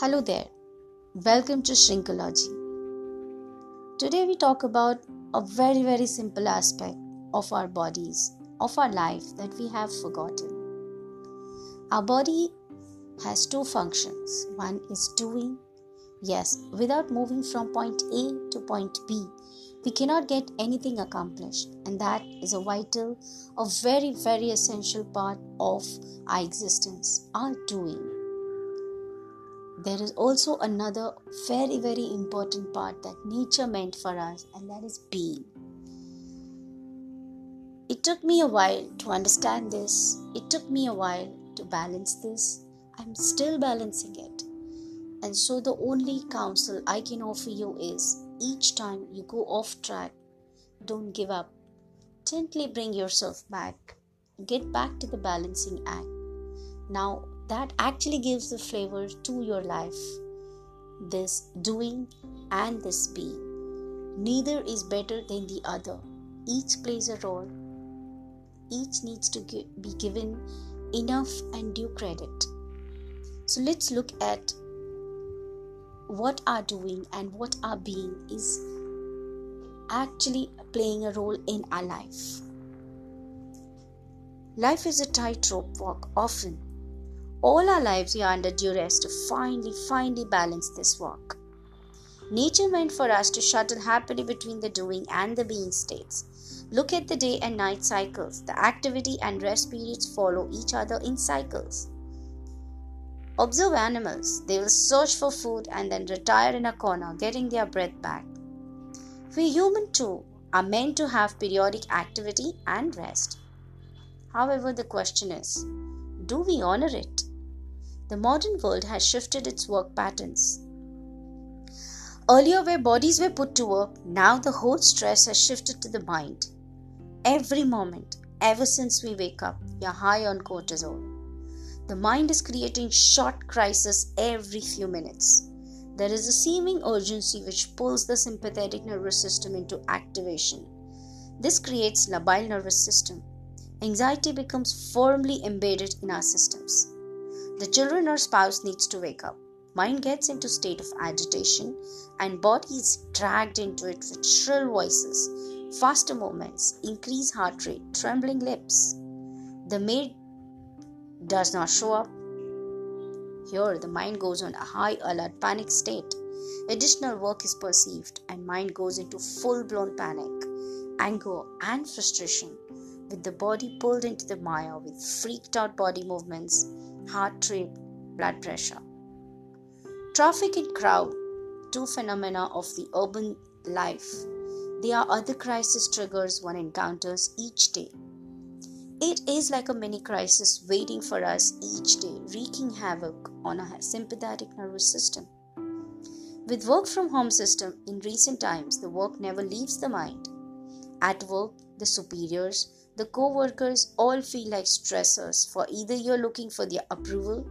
Hello there. Welcome to Shrinkology. Today we talk about a very very simple aspect of our bodies, of our life that we have forgotten. Our body has two functions. One is doing. Yes, without moving from point A to point B, we cannot get anything accomplished, and that is a vital, a very, very essential part of our existence, our doing there is also another very, very important part that nature meant for us, and that is being. It took me a while to understand this, it took me a while to balance this. I'm still balancing it. And so, the only counsel I can offer you is each time you go off track, don't give up. Gently bring yourself back. Get back to the balancing act. Now, that actually gives the flavor to your life. This doing and this being. Neither is better than the other. Each plays a role. Each needs to be given enough and due credit. So let's look at what our doing and what our being is actually playing a role in our life. Life is a tightrope walk often all our lives we are under duress to finally, finally balance this walk. Nature meant for us to shuttle happily between the doing and the being states. Look at the day and night cycles. The activity and rest periods follow each other in cycles. Observe animals. They will search for food and then retire in a corner, getting their breath back. We human too are meant to have periodic activity and rest. However, the question is do we honor it? The modern world has shifted its work patterns. Earlier, where bodies were put to work, now the whole stress has shifted to the mind. Every moment, ever since we wake up, are high on cortisol. The mind is creating short crises every few minutes. There is a seeming urgency which pulls the sympathetic nervous system into activation. This creates labile nervous system anxiety becomes firmly embedded in our systems. The children or spouse needs to wake up. Mind gets into state of agitation and body is dragged into it with shrill voices, faster movements, increased heart rate, trembling lips. The maid does not show up. Here, the mind goes on a high alert panic state. Additional work is perceived, and mind goes into full blown panic, anger, and frustration with the body pulled into the mire with freaked out body movements, heart rate, blood pressure. Traffic and crowd, two phenomena of the urban life. They are other crisis triggers one encounters each day. It is like a mini crisis waiting for us each day, wreaking havoc on our sympathetic nervous system. With work from home system in recent times, the work never leaves the mind. At work, the superiors, the co-workers all feel like stressors for either you're looking for their approval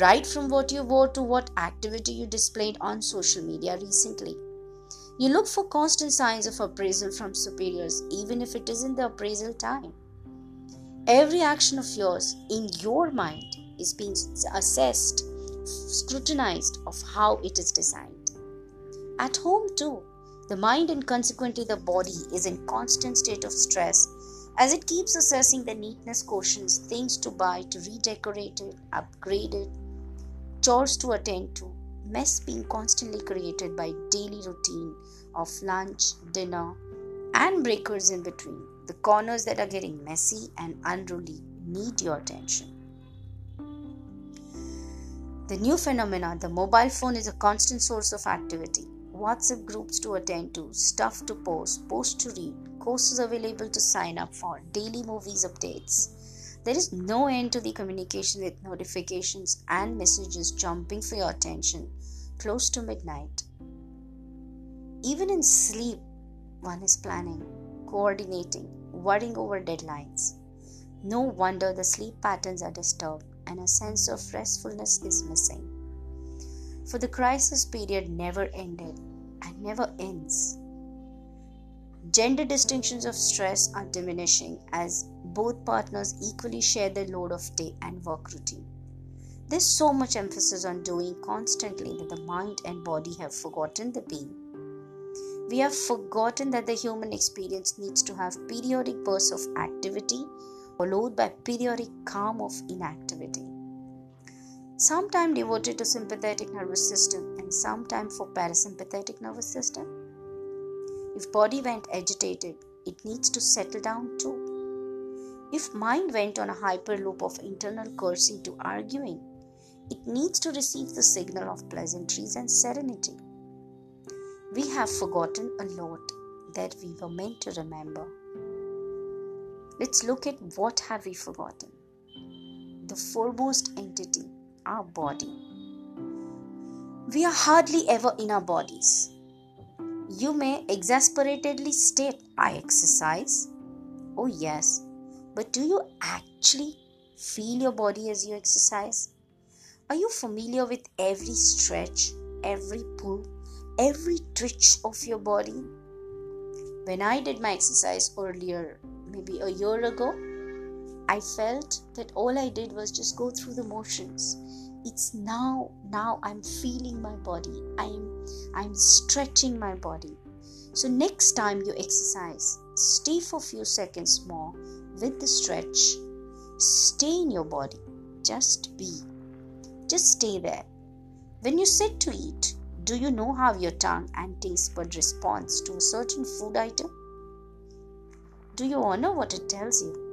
right from what you wore to what activity you displayed on social media recently. You look for constant signs of appraisal from superiors even if it isn't the appraisal time. Every action of yours in your mind is being assessed scrutinized of how it is designed. At home too the mind and consequently the body is in constant state of stress as it keeps assessing the neatness quotients, things to buy, to redecorate it, upgrade it, chores to attend to, mess being constantly created by daily routine of lunch, dinner, and breakers in between. The corners that are getting messy and unruly need your attention. The new phenomena, the mobile phone is a constant source of activity. WhatsApp groups to attend to, stuff to post, post to read, courses available to sign up for, daily movies updates. There is no end to the communication with notifications and messages jumping for your attention close to midnight. Even in sleep, one is planning, coordinating, worrying over deadlines. No wonder the sleep patterns are disturbed and a sense of restfulness is missing. For the crisis period never ended and never ends. Gender distinctions of stress are diminishing as both partners equally share the load of day and work routine. There's so much emphasis on doing constantly that the mind and body have forgotten the being. We have forgotten that the human experience needs to have periodic bursts of activity followed by periodic calm of inactivity. Some time devoted to sympathetic nervous system and some time for parasympathetic nervous system. If body went agitated, it needs to settle down too. If mind went on a hyperloop of internal cursing to arguing, it needs to receive the signal of pleasantries and serenity. We have forgotten a lot that we were meant to remember. Let's look at what have we forgotten. The foremost entity, our body. We are hardly ever in our bodies. You may exasperatedly state, I exercise. Oh, yes, but do you actually feel your body as you exercise? Are you familiar with every stretch, every pull, every twitch of your body? When I did my exercise earlier, maybe a year ago, I felt that all I did was just go through the motions. It's now, now I'm feeling my body. I'm I'm stretching my body. So next time you exercise, stay for a few seconds more with the stretch. Stay in your body. Just be. Just stay there. When you sit to eat, do you know how your tongue and taste bud responds to a certain food item? Do you honor what it tells you?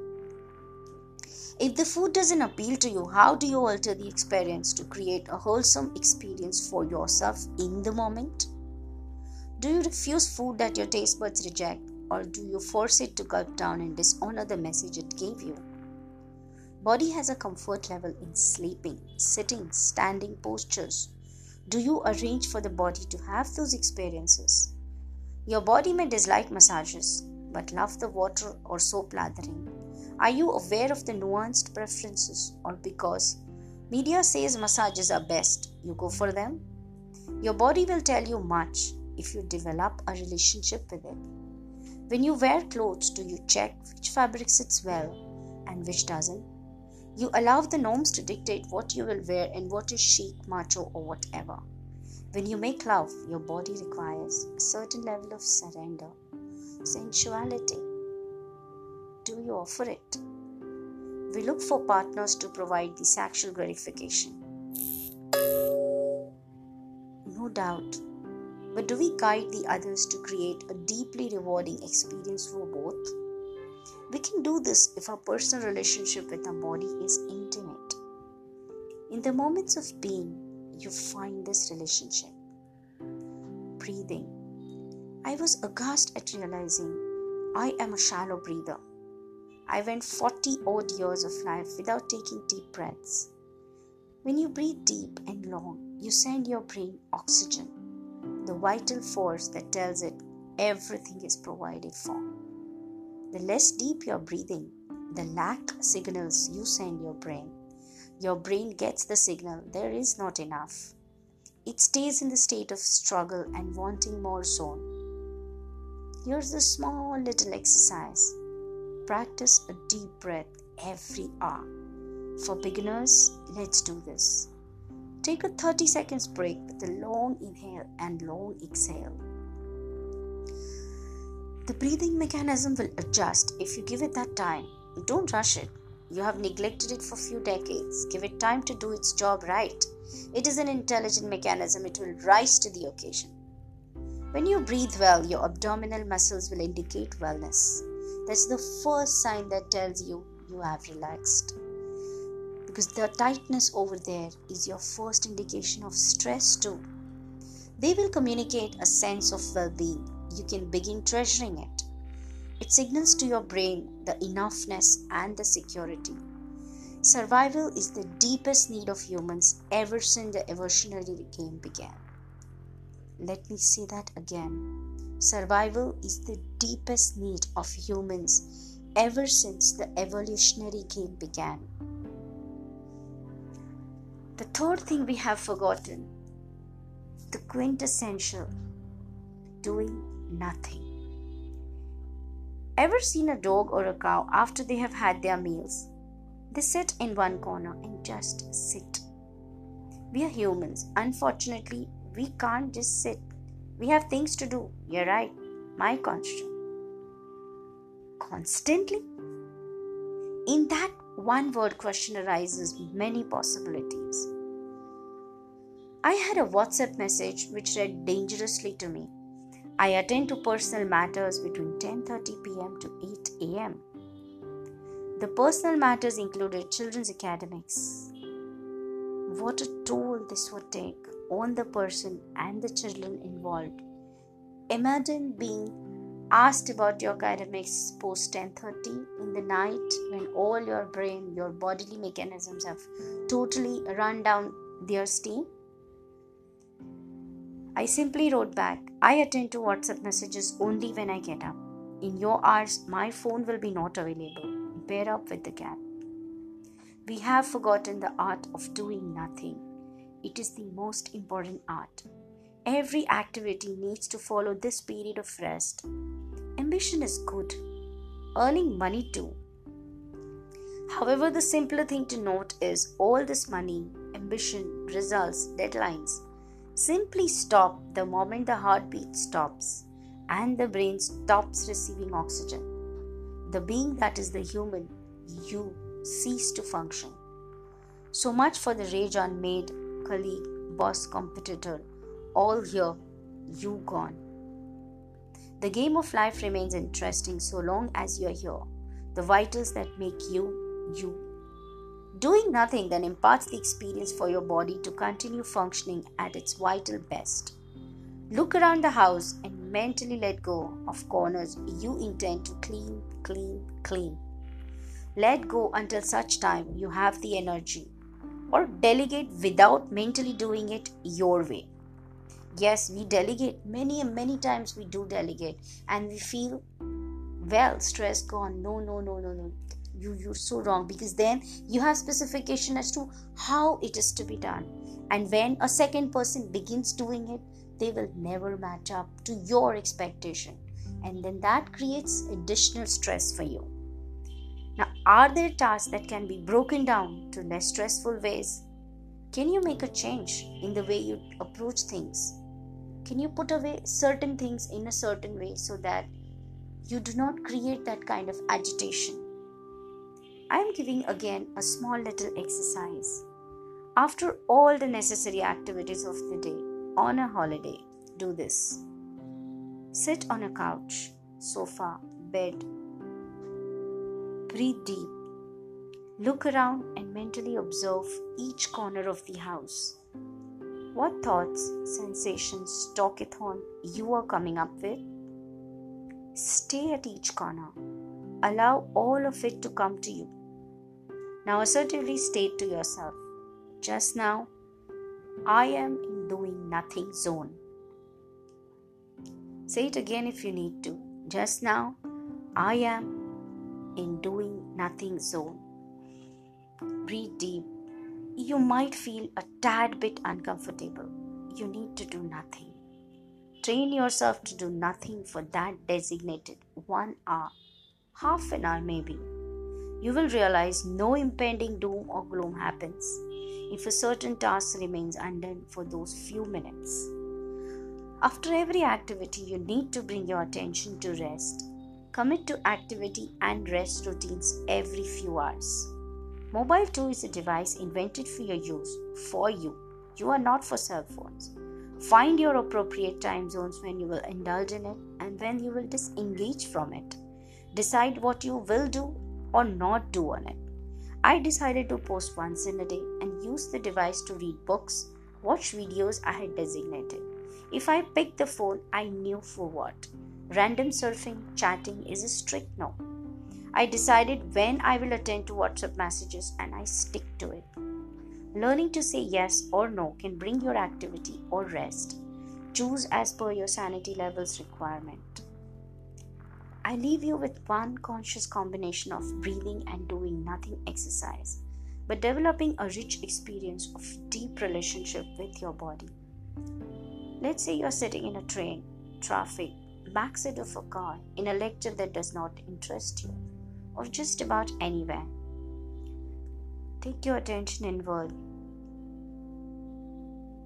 If the food doesn't appeal to you, how do you alter the experience to create a wholesome experience for yourself in the moment? Do you refuse food that your taste buds reject, or do you force it to gulp down and dishonor the message it gave you? Body has a comfort level in sleeping, sitting, standing postures. Do you arrange for the body to have those experiences? Your body may dislike massages, but love the water or soap lathering. Are you aware of the nuanced preferences, or because media says massages are best, you go for them? Your body will tell you much if you develop a relationship with it. When you wear clothes, do you check which fabric sits well and which doesn't? You allow the norms to dictate what you will wear and what is chic, macho, or whatever. When you make love, your body requires a certain level of surrender, sensuality. You offer it? We look for partners to provide the sexual gratification. No doubt. But do we guide the others to create a deeply rewarding experience for both? We can do this if our personal relationship with our body is intimate. In the moments of being, you find this relationship. Breathing. I was aghast at realizing I am a shallow breather. I went 40 odd years of life without taking deep breaths. When you breathe deep and long, you send your brain oxygen, the vital force that tells it everything is provided for. The less deep you're breathing, the lack signals you send your brain. Your brain gets the signal there is not enough. It stays in the state of struggle and wanting more zone. Here's a small little exercise. Practice a deep breath every hour. For beginners, let's do this. Take a 30 seconds break with a long inhale and long exhale. The breathing mechanism will adjust if you give it that time. Don't rush it. You have neglected it for few decades. Give it time to do its job right. It is an intelligent mechanism, it will rise to the occasion. When you breathe well, your abdominal muscles will indicate wellness. That's the first sign that tells you you have relaxed. Because the tightness over there is your first indication of stress, too. They will communicate a sense of well being you can begin treasuring it. It signals to your brain the enoughness and the security. Survival is the deepest need of humans ever since the evolutionary game began. Let me say that again. Survival is the deepest need of humans ever since the evolutionary game began. The third thing we have forgotten, the quintessential doing nothing. Ever seen a dog or a cow after they have had their meals? They sit in one corner and just sit. We are humans. Unfortunately, we can't just sit. We have things to do. You're right. My question. Constantly? In that one word question arises many possibilities. I had a WhatsApp message which read dangerously to me. I attend to personal matters between 10:30 p.m. to 8 a.m. The personal matters included children's academics, what a toll this would take on the person and the children involved. Imagine being asked about your academics post 10:30 in the night when all your brain, your bodily mechanisms have totally run down their steam. I simply wrote back, I attend to WhatsApp messages only when I get up. In your hours, my phone will be not available. Bear up with the gap. We have forgotten the art of doing nothing. It is the most important art. Every activity needs to follow this period of rest. Ambition is good, earning money too. However, the simpler thing to note is all this money, ambition, results, deadlines simply stop the moment the heartbeat stops and the brain stops receiving oxygen. The being that is the human, you cease to function. So much for the rage maid, colleague, boss, competitor, all here, you gone. The game of life remains interesting so long as you're here. The vitals that make you, you. Doing nothing then imparts the experience for your body to continue functioning at its vital best. Look around the house and mentally let go of corners you intend to clean, clean, clean. Let go until such time you have the energy, or delegate without mentally doing it your way. Yes, we delegate many many times we do delegate, and we feel well, stress gone. No, no, no, no, no. You, you're so wrong because then you have specification as to how it is to be done. And when a second person begins doing it, they will never match up to your expectation. And then that creates additional stress for you. Now, are there tasks that can be broken down to less stressful ways? Can you make a change in the way you approach things? Can you put away certain things in a certain way so that you do not create that kind of agitation? I am giving again a small little exercise. After all the necessary activities of the day on a holiday, do this. Sit on a couch, sofa, bed, Breathe deep. Look around and mentally observe each corner of the house. What thoughts, sensations, talkathon you are coming up with? Stay at each corner. Allow all of it to come to you. Now assertively state to yourself, just now, I am in doing nothing zone. Say it again if you need to. Just now, I am in doing nothing zone. Breathe deep. You might feel a tad bit uncomfortable. You need to do nothing. Train yourself to do nothing for that designated one hour, half an hour maybe. You will realize no impending doom or gloom happens if a certain task remains undone for those few minutes. After every activity, you need to bring your attention to rest Commit to activity and rest routines every few hours. Mobile too is a device invented for your use, for you. You are not for cell phones. Find your appropriate time zones when you will indulge in it and when you will disengage from it. Decide what you will do or not do on it. I decided to post once in a day and use the device to read books, watch videos I had designated. If I picked the phone, I knew for what. Random surfing, chatting is a strict no. I decided when I will attend to WhatsApp messages and I stick to it. Learning to say yes or no can bring your activity or rest. Choose as per your sanity levels requirement. I leave you with one conscious combination of breathing and doing nothing exercise, but developing a rich experience of deep relationship with your body. Let's say you're sitting in a train, traffic, backseat of a car in a lecture that does not interest you, or just about anywhere. Take your attention inward.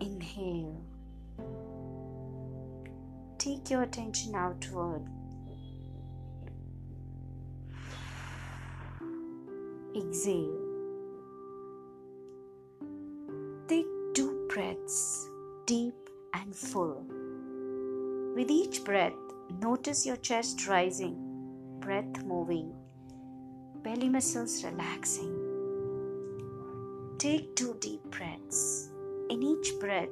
Inhale. Take your attention outward. Exhale. Take two breaths, deep and full. With each breath, notice your chest rising, breath moving, belly muscles relaxing. Take two deep breaths. In each breath,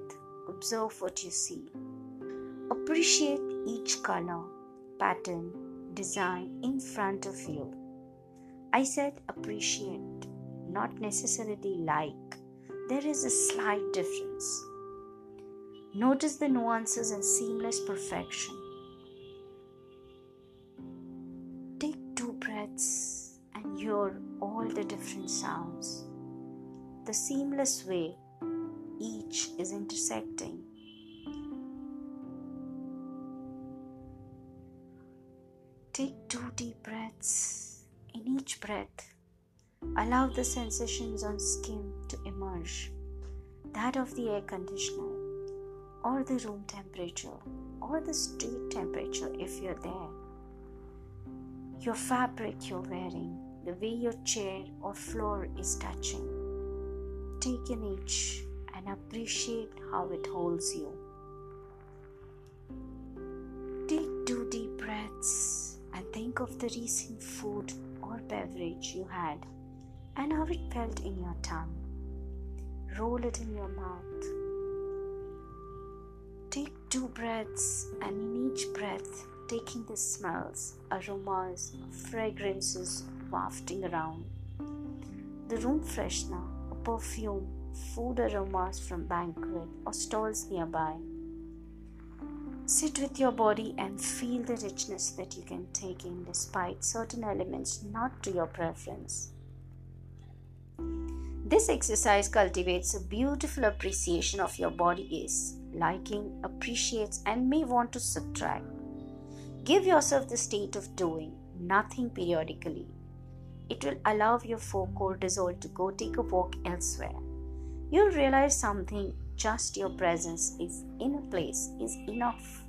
observe what you see. Appreciate each color, pattern, design in front of you. I said appreciate, not necessarily like. There is a slight difference. Notice the nuances and seamless perfection. The different sounds. The seamless way each is intersecting. Take two deep breaths. In each breath, allow the sensations on skin to emerge that of the air conditioner or the room temperature or the street temperature if you're there. Your fabric you're wearing, the way your chair or floor is touching. Take an each and appreciate how it holds you. Take two deep breaths and think of the recent food or beverage you had and how it felt in your tongue. Roll it in your mouth Take two breaths, and in each breath, taking the smells, aromas, fragrances wafting around. The room freshener, a perfume, food aromas from banquet or stalls nearby. Sit with your body and feel the richness that you can take in despite certain elements not to your preference. This exercise cultivates a beautiful appreciation of your body is liking, appreciates, and may want to subtract. Give yourself the state of doing nothing periodically. It will allow your 4 cortisol to go take a walk elsewhere. You'll realize something just your presence is in a place is enough.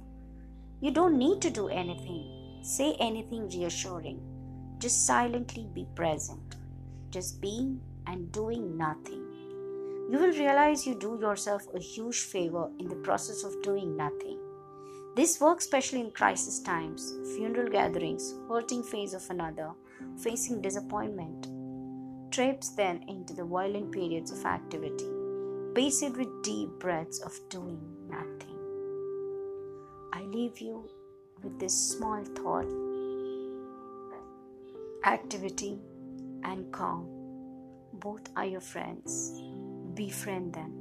You don't need to do anything, say anything reassuring. Just silently be present. Just being and doing nothing you will realize you do yourself a huge favor in the process of doing nothing. This works especially in crisis times, funeral gatherings, hurting phase of another, facing disappointment. Trips then into the violent periods of activity, paced with deep breaths of doing nothing. I leave you with this small thought activity and calm. Both are your friends befriend them.